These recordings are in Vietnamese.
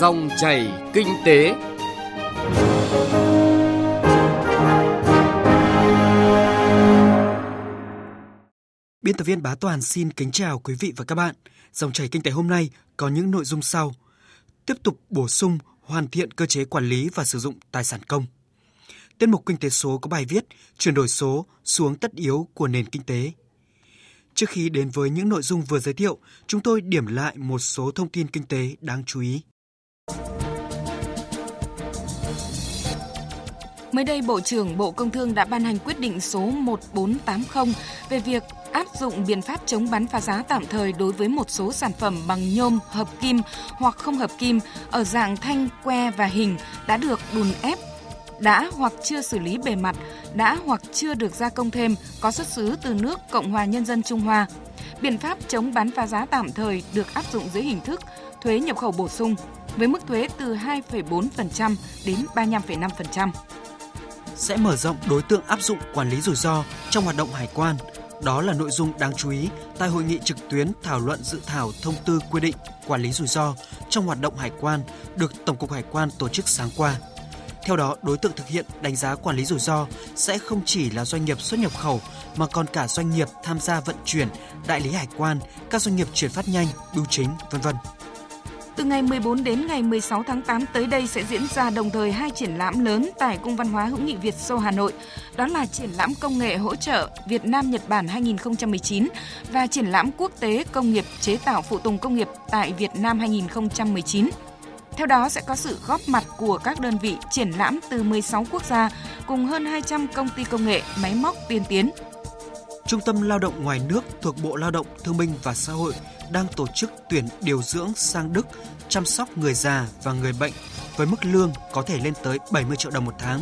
Dòng chảy kinh tế. Biên tập viên Bá Toàn xin kính chào quý vị và các bạn. Dòng chảy kinh tế hôm nay có những nội dung sau. Tiếp tục bổ sung, hoàn thiện cơ chế quản lý và sử dụng tài sản công. Tiết mục kinh tế số có bài viết chuyển đổi số xuống tất yếu của nền kinh tế. Trước khi đến với những nội dung vừa giới thiệu, chúng tôi điểm lại một số thông tin kinh tế đáng chú ý. Mới đây, Bộ trưởng Bộ Công Thương đã ban hành quyết định số 1480 về việc áp dụng biện pháp chống bán phá giá tạm thời đối với một số sản phẩm bằng nhôm, hợp kim hoặc không hợp kim ở dạng thanh, que và hình đã được đùn ép đã hoặc chưa xử lý bề mặt, đã hoặc chưa được gia công thêm, có xuất xứ từ nước Cộng hòa Nhân dân Trung Hoa. Biện pháp chống bán phá giá tạm thời được áp dụng dưới hình thức thuế nhập khẩu bổ sung với mức thuế từ 2,4% đến 35,5%. Sẽ mở rộng đối tượng áp dụng quản lý rủi ro trong hoạt động hải quan. Đó là nội dung đáng chú ý tại hội nghị trực tuyến thảo luận dự thảo thông tư quy định quản lý rủi ro trong hoạt động hải quan được Tổng cục Hải quan tổ chức sáng qua. Theo đó, đối tượng thực hiện đánh giá quản lý rủi ro sẽ không chỉ là doanh nghiệp xuất nhập khẩu mà còn cả doanh nghiệp tham gia vận chuyển, đại lý hải quan, các doanh nghiệp chuyển phát nhanh, bưu chính, vân vân. Từ ngày 14 đến ngày 16 tháng 8 tới đây sẽ diễn ra đồng thời hai triển lãm lớn tại Cung văn hóa hữu nghị Việt Xô Hà Nội. Đó là triển lãm công nghệ hỗ trợ Việt Nam Nhật Bản 2019 và triển lãm quốc tế công nghiệp chế tạo phụ tùng công nghiệp tại Việt Nam 2019. Theo đó sẽ có sự góp mặt của các đơn vị triển lãm từ 16 quốc gia cùng hơn 200 công ty công nghệ, máy móc tiên tiến. Trung tâm Lao động ngoài nước thuộc Bộ Lao động Thương binh và Xã hội đang tổ chức tuyển điều dưỡng sang Đức chăm sóc người già và người bệnh với mức lương có thể lên tới 70 triệu đồng một tháng.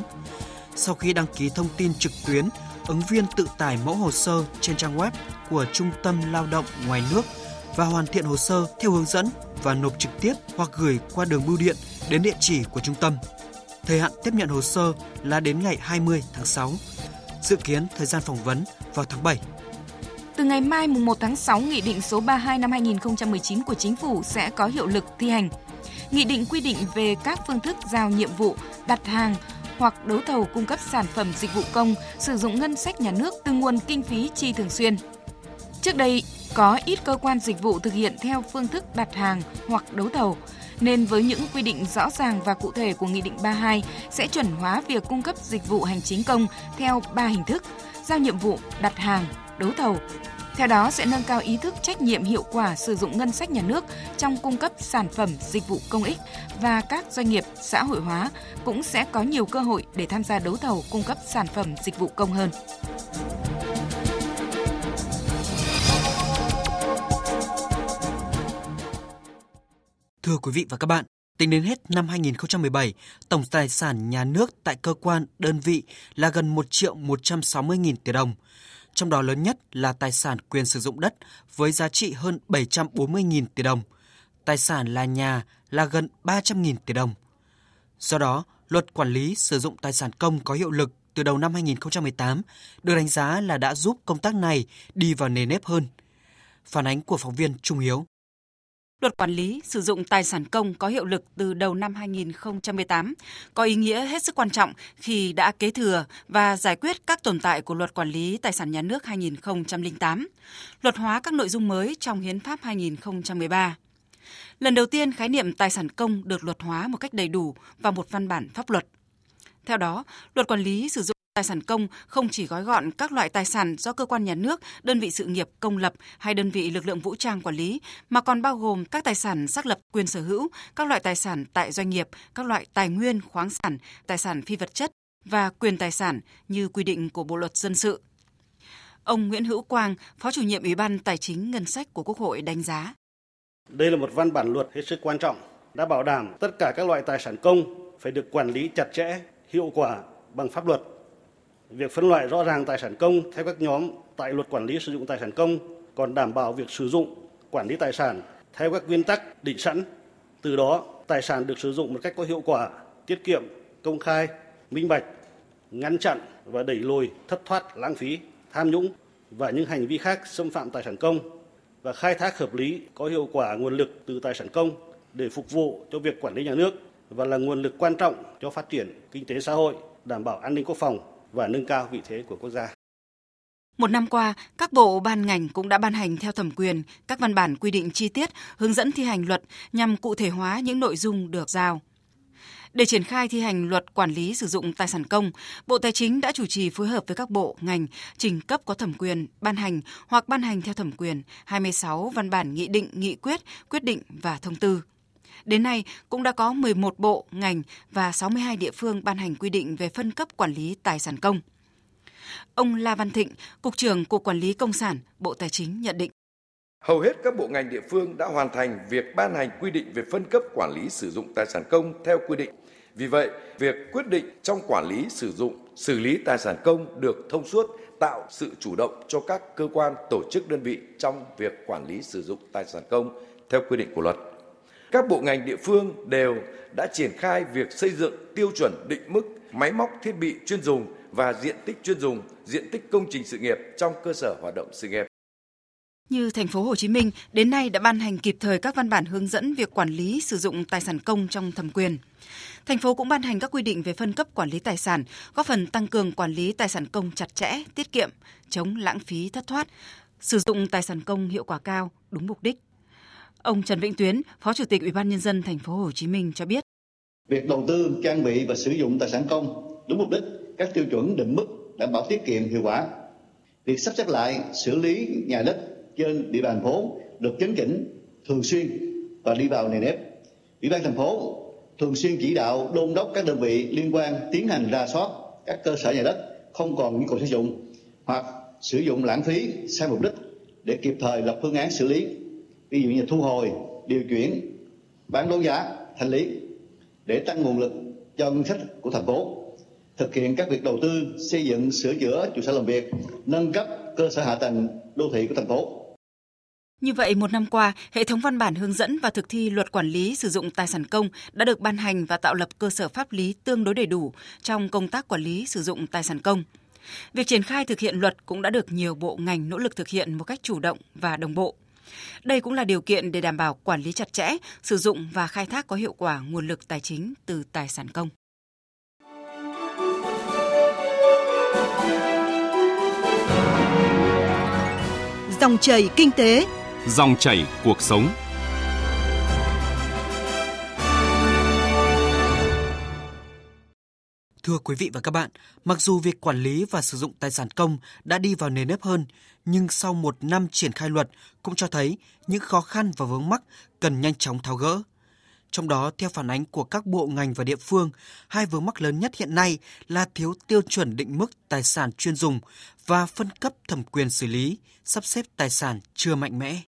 Sau khi đăng ký thông tin trực tuyến, ứng viên tự tải mẫu hồ sơ trên trang web của Trung tâm Lao động ngoài nước và hoàn thiện hồ sơ theo hướng dẫn và nộp trực tiếp hoặc gửi qua đường bưu điện đến địa chỉ của trung tâm. Thời hạn tiếp nhận hồ sơ là đến ngày 20 tháng 6. Dự kiến thời gian phỏng vấn vào tháng 7. Từ ngày mai mùng 1 tháng 6, Nghị định số 32 năm 2019 của Chính phủ sẽ có hiệu lực thi hành. Nghị định quy định về các phương thức giao nhiệm vụ, đặt hàng hoặc đấu thầu cung cấp sản phẩm dịch vụ công sử dụng ngân sách nhà nước từ nguồn kinh phí chi thường xuyên. Trước đây, có ít cơ quan dịch vụ thực hiện theo phương thức đặt hàng hoặc đấu thầu, nên với những quy định rõ ràng và cụ thể của Nghị định 32 sẽ chuẩn hóa việc cung cấp dịch vụ hành chính công theo 3 hình thức: giao nhiệm vụ, đặt hàng, đấu thầu. Theo đó sẽ nâng cao ý thức trách nhiệm hiệu quả sử dụng ngân sách nhà nước trong cung cấp sản phẩm dịch vụ công ích và các doanh nghiệp xã hội hóa cũng sẽ có nhiều cơ hội để tham gia đấu thầu cung cấp sản phẩm dịch vụ công hơn. Thưa quý vị và các bạn, tính đến hết năm 2017, tổng tài sản nhà nước tại cơ quan, đơn vị là gần 1 triệu 160 nghìn tỷ đồng. Trong đó lớn nhất là tài sản quyền sử dụng đất với giá trị hơn 740 nghìn tỷ đồng. Tài sản là nhà là gần 300 nghìn tỷ đồng. Do đó, luật quản lý sử dụng tài sản công có hiệu lực từ đầu năm 2018 được đánh giá là đã giúp công tác này đi vào nề nếp hơn. Phản ánh của phóng viên Trung Hiếu. Luật quản lý sử dụng tài sản công có hiệu lực từ đầu năm 2018 có ý nghĩa hết sức quan trọng khi đã kế thừa và giải quyết các tồn tại của Luật quản lý tài sản nhà nước 2008, luật hóa các nội dung mới trong Hiến pháp 2013. Lần đầu tiên khái niệm tài sản công được luật hóa một cách đầy đủ vào một văn bản pháp luật. Theo đó, luật quản lý sử dụng Tài sản công không chỉ gói gọn các loại tài sản do cơ quan nhà nước, đơn vị sự nghiệp công lập hay đơn vị lực lượng vũ trang quản lý, mà còn bao gồm các tài sản xác lập quyền sở hữu, các loại tài sản tại doanh nghiệp, các loại tài nguyên, khoáng sản, tài sản phi vật chất và quyền tài sản như quy định của Bộ luật dân sự. Ông Nguyễn Hữu Quang, Phó chủ nhiệm Ủy ban Tài chính Ngân sách của Quốc hội đánh giá. Đây là một văn bản luật hết sức quan trọng, đã bảo đảm tất cả các loại tài sản công phải được quản lý chặt chẽ, hiệu quả bằng pháp luật Việc phân loại rõ ràng tài sản công theo các nhóm tại luật quản lý sử dụng tài sản công còn đảm bảo việc sử dụng quản lý tài sản theo các nguyên tắc định sẵn. Từ đó, tài sản được sử dụng một cách có hiệu quả, tiết kiệm, công khai, minh bạch, ngăn chặn và đẩy lùi thất thoát, lãng phí, tham nhũng và những hành vi khác xâm phạm tài sản công và khai thác hợp lý có hiệu quả nguồn lực từ tài sản công để phục vụ cho việc quản lý nhà nước và là nguồn lực quan trọng cho phát triển kinh tế xã hội, đảm bảo an ninh quốc phòng và nâng cao vị thế của quốc gia. Một năm qua, các bộ ban ngành cũng đã ban hành theo thẩm quyền các văn bản quy định chi tiết, hướng dẫn thi hành luật nhằm cụ thể hóa những nội dung được giao. Để triển khai thi hành luật quản lý sử dụng tài sản công, Bộ Tài chính đã chủ trì phối hợp với các bộ, ngành, trình cấp có thẩm quyền, ban hành hoặc ban hành theo thẩm quyền 26 văn bản nghị định, nghị quyết, quyết định và thông tư. Đến nay, cũng đã có 11 bộ, ngành và 62 địa phương ban hành quy định về phân cấp quản lý tài sản công. Ông La Văn Thịnh, Cục trưởng Cục Quản lý Công sản, Bộ Tài chính nhận định. Hầu hết các bộ ngành địa phương đã hoàn thành việc ban hành quy định về phân cấp quản lý sử dụng tài sản công theo quy định. Vì vậy, việc quyết định trong quản lý sử dụng, xử lý tài sản công được thông suốt, tạo sự chủ động cho các cơ quan, tổ chức đơn vị trong việc quản lý sử dụng tài sản công theo quy định của luật. Các bộ ngành địa phương đều đã triển khai việc xây dựng tiêu chuẩn định mức máy móc thiết bị chuyên dùng và diện tích chuyên dùng, diện tích công trình sự nghiệp trong cơ sở hoạt động sự nghiệp. Như thành phố Hồ Chí Minh đến nay đã ban hành kịp thời các văn bản hướng dẫn việc quản lý sử dụng tài sản công trong thẩm quyền. Thành phố cũng ban hành các quy định về phân cấp quản lý tài sản, góp phần tăng cường quản lý tài sản công chặt chẽ, tiết kiệm, chống lãng phí thất thoát, sử dụng tài sản công hiệu quả cao, đúng mục đích. Ông Trần Vĩnh Tuyến, Phó Chủ tịch Ủy ban nhân dân thành phố Hồ Chí Minh cho biết: Việc đầu tư, trang bị và sử dụng tài sản công đúng mục đích, các tiêu chuẩn định mức đảm bảo tiết kiệm hiệu quả. Việc sắp xếp lại xử lý nhà đất trên địa bàn thành phố được chấn chỉnh thường xuyên và đi vào nề nếp. Ủy ban thành phố thường xuyên chỉ đạo đôn đốc các đơn vị liên quan tiến hành ra soát các cơ sở nhà đất không còn nhu cầu sử dụng hoặc sử dụng lãng phí sai mục đích để kịp thời lập phương án xử lý ví dụ như thu hồi điều chuyển bán đấu giá thanh lý để tăng nguồn lực cho ngân sách của thành phố thực hiện các việc đầu tư xây dựng sửa chữa trụ sở làm việc nâng cấp cơ sở hạ tầng đô thị của thành phố như vậy, một năm qua, hệ thống văn bản hướng dẫn và thực thi luật quản lý sử dụng tài sản công đã được ban hành và tạo lập cơ sở pháp lý tương đối đầy đủ trong công tác quản lý sử dụng tài sản công. Việc triển khai thực hiện luật cũng đã được nhiều bộ ngành nỗ lực thực hiện một cách chủ động và đồng bộ. Đây cũng là điều kiện để đảm bảo quản lý chặt chẽ, sử dụng và khai thác có hiệu quả nguồn lực tài chính từ tài sản công. Dòng chảy kinh tế, dòng chảy cuộc sống. Thưa quý vị và các bạn, mặc dù việc quản lý và sử dụng tài sản công đã đi vào nề nếp hơn, nhưng sau một năm triển khai luật cũng cho thấy những khó khăn và vướng mắc cần nhanh chóng tháo gỡ. Trong đó, theo phản ánh của các bộ ngành và địa phương, hai vướng mắc lớn nhất hiện nay là thiếu tiêu chuẩn định mức tài sản chuyên dùng và phân cấp thẩm quyền xử lý, sắp xếp tài sản chưa mạnh mẽ.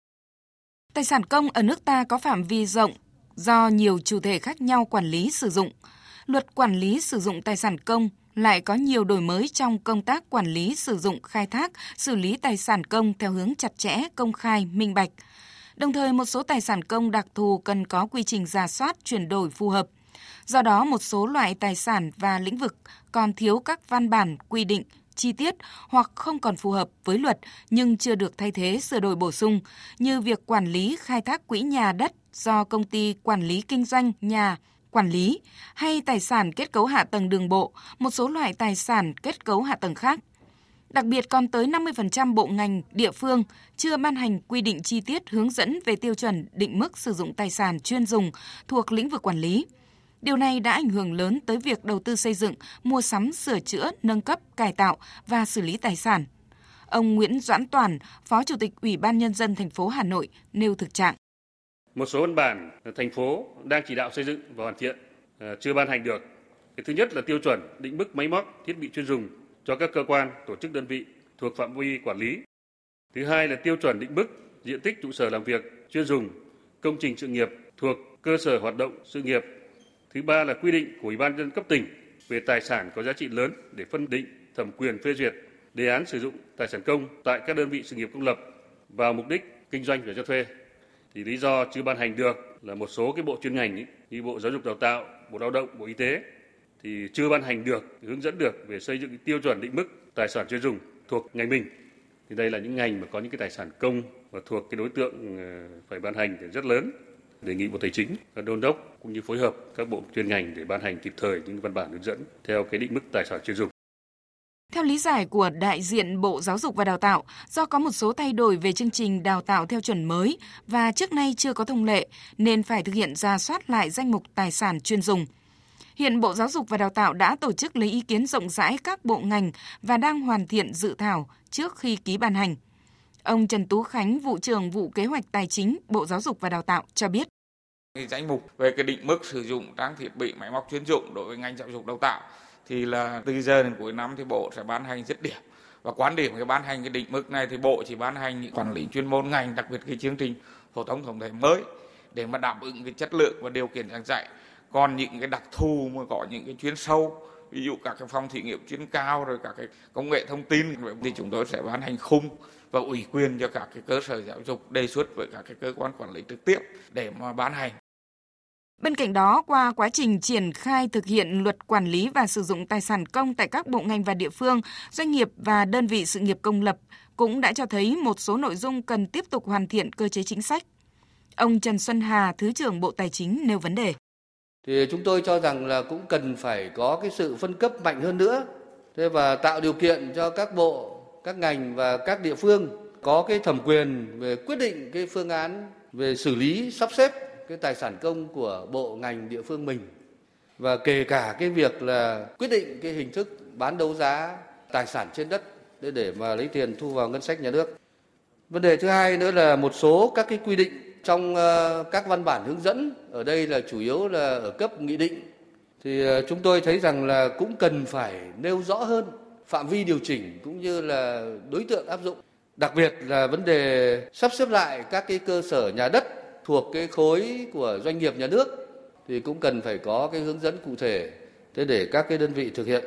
Tài sản công ở nước ta có phạm vi rộng do nhiều chủ thể khác nhau quản lý sử dụng. Luật quản lý sử dụng tài sản công lại có nhiều đổi mới trong công tác quản lý sử dụng khai thác, xử lý tài sản công theo hướng chặt chẽ, công khai, minh bạch. Đồng thời một số tài sản công đặc thù cần có quy trình giả soát chuyển đổi phù hợp. Do đó một số loại tài sản và lĩnh vực còn thiếu các văn bản quy định chi tiết hoặc không còn phù hợp với luật nhưng chưa được thay thế sửa đổi bổ sung như việc quản lý khai thác quỹ nhà đất do công ty quản lý kinh doanh nhà quản lý hay tài sản kết cấu hạ tầng đường bộ, một số loại tài sản kết cấu hạ tầng khác. Đặc biệt còn tới 50% bộ ngành, địa phương chưa ban hành quy định chi tiết hướng dẫn về tiêu chuẩn định mức sử dụng tài sản chuyên dùng thuộc lĩnh vực quản lý. Điều này đã ảnh hưởng lớn tới việc đầu tư xây dựng, mua sắm, sửa chữa, nâng cấp, cải tạo và xử lý tài sản. Ông Nguyễn Doãn Toàn, Phó Chủ tịch Ủy ban Nhân dân thành phố Hà Nội nêu thực trạng. Một số văn bản ờ, thành phố đang chỉ đạo xây dựng và hoàn thiện ờ, chưa ban hành được. Cái thứ nhất là tiêu chuẩn định mức máy móc, thiết bị chuyên dùng cho các cơ quan, tổ chức đơn vị thuộc phạm vi quản lý. Thứ hai là tiêu chuẩn định mức diện tích trụ sở làm việc chuyên dùng, công trình sự nghiệp thuộc cơ sở hoạt động sự nghiệp Thứ ba là quy định của Ủy ban dân cấp tỉnh về tài sản có giá trị lớn để phân định thẩm quyền phê duyệt đề án sử dụng tài sản công tại các đơn vị sự nghiệp công lập vào mục đích kinh doanh và cho thuê. Thì lý do chưa ban hành được là một số cái bộ chuyên ngành ý, như Bộ Giáo dục Đào tạo, Bộ Lao động, Bộ Y tế thì chưa ban hành được, hướng dẫn được về xây dựng tiêu chuẩn định mức tài sản chuyên dùng thuộc ngành mình. Thì đây là những ngành mà có những cái tài sản công và thuộc cái đối tượng ờ, phải ban hành thì rất lớn đề nghị Bộ Tài chính đôn đốc cũng như phối hợp các bộ chuyên ngành để ban hành kịp thời những văn bản hướng dẫn theo cái định mức tài sản chuyên dùng. Theo lý giải của đại diện Bộ Giáo dục và Đào tạo, do có một số thay đổi về chương trình đào tạo theo chuẩn mới và trước nay chưa có thông lệ nên phải thực hiện ra soát lại danh mục tài sản chuyên dùng. Hiện Bộ Giáo dục và Đào tạo đã tổ chức lấy ý kiến rộng rãi các bộ ngành và đang hoàn thiện dự thảo trước khi ký ban hành. Ông Trần Tú Khánh, vụ trưởng vụ kế hoạch tài chính Bộ Giáo dục và Đào tạo cho biết. Danh mục về cái định mức sử dụng trang thiết bị máy móc chuyên dụng đối với ngành giáo dục đào tạo thì là từ giờ đến cuối năm thì bộ sẽ ban hành dứt điểm. Và quan điểm cái ban hành cái định mức này thì bộ chỉ ban hành những quản lý chuyên môn ngành, đặc biệt cái chương trình phổ thông tổng thể mới để mà đáp ứng cái chất lượng và điều kiện giảng dạy. Còn những cái đặc thù mà có những cái chuyên sâu, ví dụ các cái phòng thí nghiệm chuyên cao rồi các cái công nghệ thông tin thì chúng tôi sẽ ban hành khung và ủy quyền cho các cái cơ sở giáo dục đề xuất với các cái cơ quan quản lý trực tiếp để mà ban hành. Bên cạnh đó, qua quá trình triển khai thực hiện luật quản lý và sử dụng tài sản công tại các bộ ngành và địa phương, doanh nghiệp và đơn vị sự nghiệp công lập cũng đã cho thấy một số nội dung cần tiếp tục hoàn thiện cơ chế chính sách. Ông Trần Xuân Hà, Thứ trưởng Bộ Tài chính nêu vấn đề. Thì chúng tôi cho rằng là cũng cần phải có cái sự phân cấp mạnh hơn nữa thế và tạo điều kiện cho các bộ, các ngành và các địa phương có cái thẩm quyền về quyết định cái phương án về xử lý sắp xếp cái tài sản công của bộ ngành địa phương mình và kể cả cái việc là quyết định cái hình thức bán đấu giá tài sản trên đất để để mà lấy tiền thu vào ngân sách nhà nước. Vấn đề thứ hai nữa là một số các cái quy định trong ờ, các văn bản hướng dẫn, ở đây là chủ yếu là ở cấp nghị định thì ờ, chúng tôi thấy rằng là cũng cần phải nêu rõ hơn phạm vi điều chỉnh cũng như là đối tượng áp dụng. Đặc biệt là vấn đề sắp xếp lại các cái cơ sở nhà đất thuộc cái khối của doanh nghiệp nhà nước thì cũng cần phải có cái hướng dẫn cụ thể thế để các cái đơn vị thực hiện.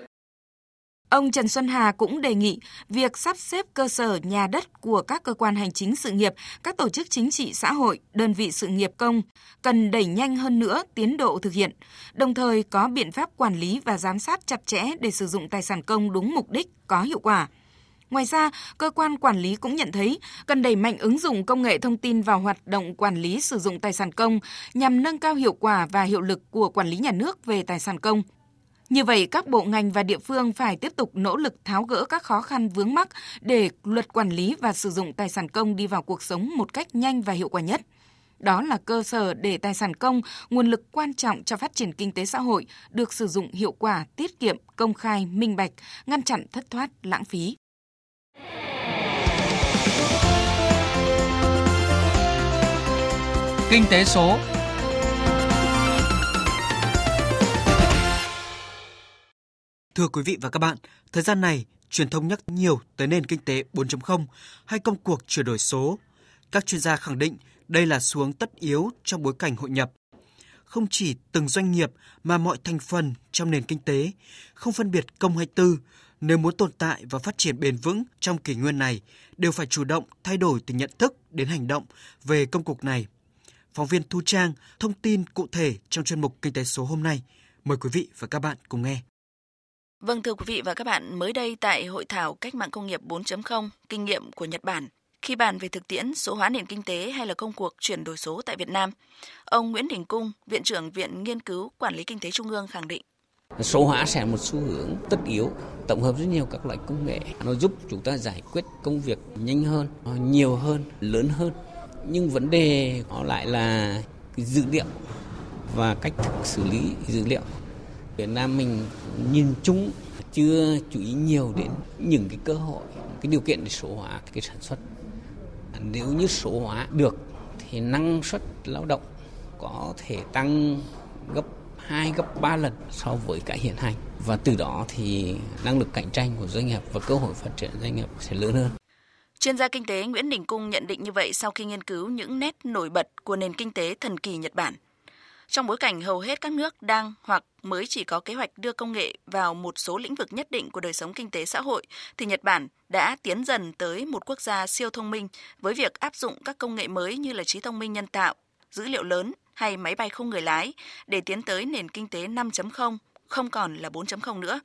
Ông Trần Xuân Hà cũng đề nghị việc sắp xếp cơ sở nhà đất của các cơ quan hành chính sự nghiệp, các tổ chức chính trị xã hội, đơn vị sự nghiệp công cần đẩy nhanh hơn nữa tiến độ thực hiện, đồng thời có biện pháp quản lý và giám sát chặt chẽ để sử dụng tài sản công đúng mục đích, có hiệu quả. Ngoài ra, cơ quan quản lý cũng nhận thấy cần đẩy mạnh ứng dụng công nghệ thông tin vào hoạt động quản lý sử dụng tài sản công nhằm nâng cao hiệu quả và hiệu lực của quản lý nhà nước về tài sản công. Như vậy, các bộ ngành và địa phương phải tiếp tục nỗ lực tháo gỡ các khó khăn vướng mắc để luật quản lý và sử dụng tài sản công đi vào cuộc sống một cách nhanh và hiệu quả nhất. Đó là cơ sở để tài sản công, nguồn lực quan trọng cho phát triển kinh tế xã hội, được sử dụng hiệu quả, tiết kiệm, công khai, minh bạch, ngăn chặn thất thoát, lãng phí. Kinh tế số Thưa quý vị và các bạn, thời gian này, truyền thông nhắc nhiều tới nền kinh tế 4.0 hay công cuộc chuyển đổi số. Các chuyên gia khẳng định đây là xuống tất yếu trong bối cảnh hội nhập. Không chỉ từng doanh nghiệp mà mọi thành phần trong nền kinh tế, không phân biệt công hay tư, nếu muốn tồn tại và phát triển bền vững trong kỷ nguyên này, đều phải chủ động thay đổi từ nhận thức đến hành động về công cuộc này. Phóng viên Thu Trang thông tin cụ thể trong chuyên mục Kinh tế số hôm nay. Mời quý vị và các bạn cùng nghe. Vâng thưa quý vị và các bạn, mới đây tại hội thảo Cách mạng công nghiệp 4.0 kinh nghiệm của Nhật Bản khi bàn về thực tiễn số hóa nền kinh tế hay là công cuộc chuyển đổi số tại Việt Nam, ông Nguyễn Đình Cung, Viện trưởng Viện Nghiên cứu Quản lý Kinh tế Trung ương khẳng định Số hóa sẽ một xu hướng tất yếu, tổng hợp rất nhiều các loại công nghệ. Nó giúp chúng ta giải quyết công việc nhanh hơn, ờ, nhiều hơn, lớn hơn. Nhưng vấn đề nó lại là dữ liệu và cách xử lý dữ liệu. Việt Nam mình nhìn chung chưa chú ý nhiều đến những cái cơ hội, cái điều kiện để số hóa cái sản xuất. Nếu như số hóa được thì năng suất lao động có thể tăng gấp 2 gấp 3 lần so với cái hiện hành và từ đó thì năng lực cạnh tranh của doanh nghiệp và cơ hội phát triển doanh nghiệp sẽ lớn hơn. Chuyên gia kinh tế Nguyễn Đình Cung nhận định như vậy sau khi nghiên cứu những nét nổi bật của nền kinh tế thần kỳ Nhật Bản. Trong bối cảnh hầu hết các nước đang hoặc mới chỉ có kế hoạch đưa công nghệ vào một số lĩnh vực nhất định của đời sống kinh tế xã hội, thì Nhật Bản đã tiến dần tới một quốc gia siêu thông minh với việc áp dụng các công nghệ mới như là trí thông minh nhân tạo, dữ liệu lớn, hay máy bay không người lái để tiến tới nền kinh tế 5.0, không còn là 4.0 nữa.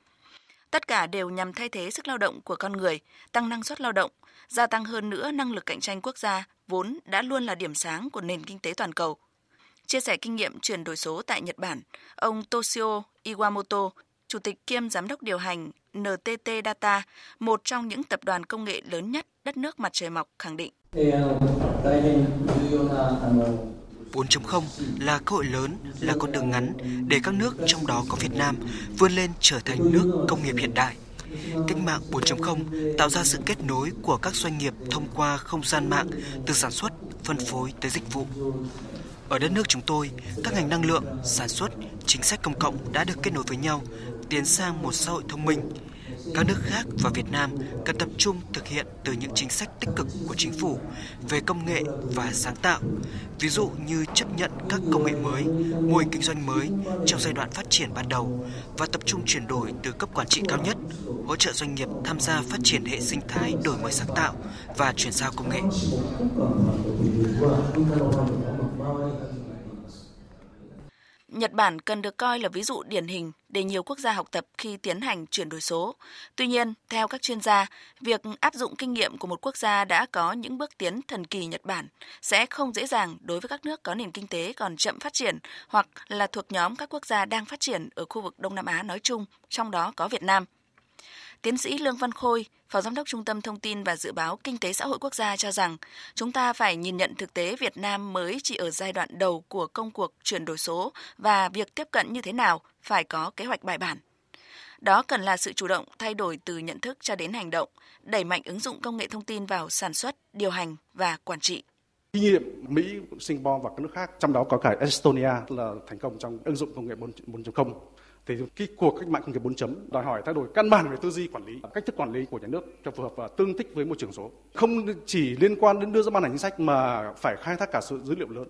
Tất cả đều nhằm thay thế sức lao động của con người, tăng năng suất lao động, gia tăng hơn nữa năng lực cạnh tranh quốc gia vốn đã luôn là điểm sáng của nền kinh tế toàn cầu. Chia sẻ kinh nghiệm chuyển đổi số tại Nhật Bản, ông Toshio Iwamoto, Chủ tịch kiêm Giám đốc điều hành NTT Data, một trong những tập đoàn công nghệ lớn nhất đất nước mặt trời mọc, khẳng định. 4.0 là cơ hội lớn, là con đường ngắn để các nước trong đó có Việt Nam vươn lên trở thành nước công nghiệp hiện đại. Cách mạng 4.0 tạo ra sự kết nối của các doanh nghiệp thông qua không gian mạng từ sản xuất, phân phối tới dịch vụ. Ở đất nước chúng tôi, các ngành năng lượng, sản xuất, chính sách công cộng đã được kết nối với nhau, tiến sang một xã hội thông minh, các nước khác và Việt Nam cần tập trung thực hiện từ những chính sách tích cực của chính phủ về công nghệ và sáng tạo, ví dụ như chấp nhận các công nghệ mới, mô hình kinh doanh mới trong giai đoạn phát triển ban đầu và tập trung chuyển đổi từ cấp quản trị cao nhất, hỗ trợ doanh nghiệp tham gia phát triển hệ sinh thái đổi mới sáng tạo và chuyển giao công nghệ. Nhật Bản cần được coi là ví dụ điển hình để nhiều quốc gia học tập khi tiến hành chuyển đổi số. Tuy nhiên, theo các chuyên gia, việc áp dụng kinh nghiệm của một quốc gia đã có những bước tiến thần kỳ Nhật Bản sẽ không dễ dàng đối với các nước có nền kinh tế còn chậm phát triển hoặc là thuộc nhóm các quốc gia đang phát triển ở khu vực Đông Nam Á nói chung, trong đó có Việt Nam – Tiến sĩ Lương Văn Khôi, Phó Giám đốc Trung tâm Thông tin và Dự báo Kinh tế Xã hội Quốc gia cho rằng chúng ta phải nhìn nhận thực tế Việt Nam mới chỉ ở giai đoạn đầu của công cuộc chuyển đổi số và việc tiếp cận như thế nào phải có kế hoạch bài bản. Đó cần là sự chủ động thay đổi từ nhận thức cho đến hành động, đẩy mạnh ứng dụng công nghệ thông tin vào sản xuất, điều hành và quản trị. Kinh nghiệm Mỹ, Singapore và các nước khác, trong đó có cả Estonia là thành công trong ứng dụng công nghệ 4.0 thì cái cuộc cách mạng công nghiệp 4 chấm đòi hỏi thay đổi căn bản về tư duy quản lý, cách thức quản lý của nhà nước cho phù hợp và tương thích với môi trường số. Không chỉ liên quan đến đưa ra ban hành chính sách mà phải khai thác cả sự dữ liệu lớn.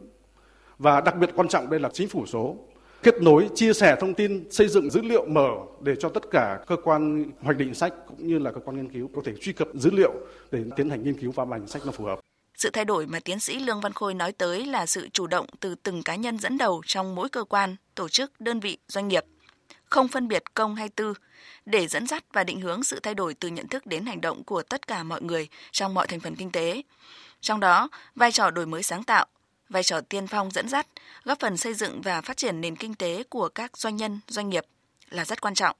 Và đặc biệt quan trọng đây là chính phủ số kết nối, chia sẻ thông tin, xây dựng dữ liệu mở để cho tất cả cơ quan hoạch định sách cũng như là cơ quan nghiên cứu có thể truy cập dữ liệu để tiến hành nghiên cứu và ban hành sách nó phù hợp. Sự thay đổi mà tiến sĩ Lương Văn Khôi nói tới là sự chủ động từ từng cá nhân dẫn đầu trong mỗi cơ quan, tổ chức, đơn vị, doanh nghiệp không phân biệt công hay tư, để dẫn dắt và định hướng sự thay đổi từ nhận thức đến hành động của tất cả mọi người trong mọi thành phần kinh tế. Trong đó, vai trò đổi mới sáng tạo, vai trò tiên phong dẫn dắt, góp phần xây dựng và phát triển nền kinh tế của các doanh nhân, doanh nghiệp là rất quan trọng.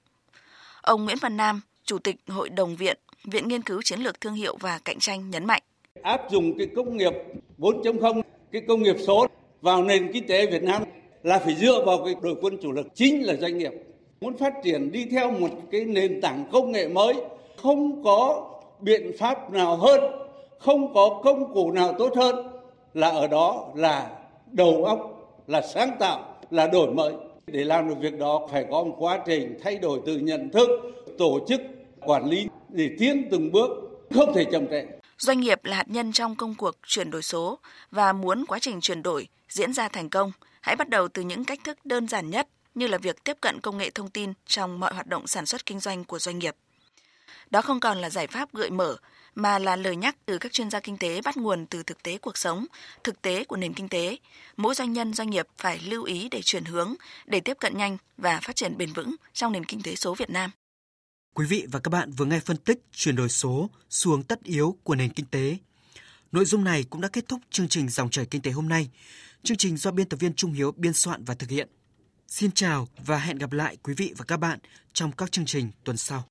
Ông Nguyễn Văn Nam, Chủ tịch Hội đồng Viện, Viện Nghiên cứu Chiến lược Thương hiệu và Cạnh tranh nhấn mạnh. Áp dụng cái công nghiệp 4.0, cái công nghiệp số vào nền kinh tế Việt Nam là phải dựa vào cái đội quân chủ lực chính là doanh nghiệp. Muốn phát triển đi theo một cái nền tảng công nghệ mới, không có biện pháp nào hơn, không có công cụ nào tốt hơn, là ở đó là đầu óc, là sáng tạo, là đổi mới. Để làm được việc đó, phải có một quá trình thay đổi từ nhận thức, tổ chức, quản lý để tiến từng bước, không thể chậm trễ. Doanh nghiệp là hạt nhân trong công cuộc chuyển đổi số và muốn quá trình chuyển đổi diễn ra thành công hãy bắt đầu từ những cách thức đơn giản nhất như là việc tiếp cận công nghệ thông tin trong mọi hoạt động sản xuất kinh doanh của doanh nghiệp. Đó không còn là giải pháp gợi mở, mà là lời nhắc từ các chuyên gia kinh tế bắt nguồn từ thực tế cuộc sống, thực tế của nền kinh tế. Mỗi doanh nhân doanh nghiệp phải lưu ý để chuyển hướng, để tiếp cận nhanh và phát triển bền vững trong nền kinh tế số Việt Nam. Quý vị và các bạn vừa nghe phân tích chuyển đổi số xuống tất yếu của nền kinh tế. Nội dung này cũng đã kết thúc chương trình Dòng chảy kinh tế hôm nay. Chương trình do biên tập viên Trung Hiếu biên soạn và thực hiện. Xin chào và hẹn gặp lại quý vị và các bạn trong các chương trình tuần sau.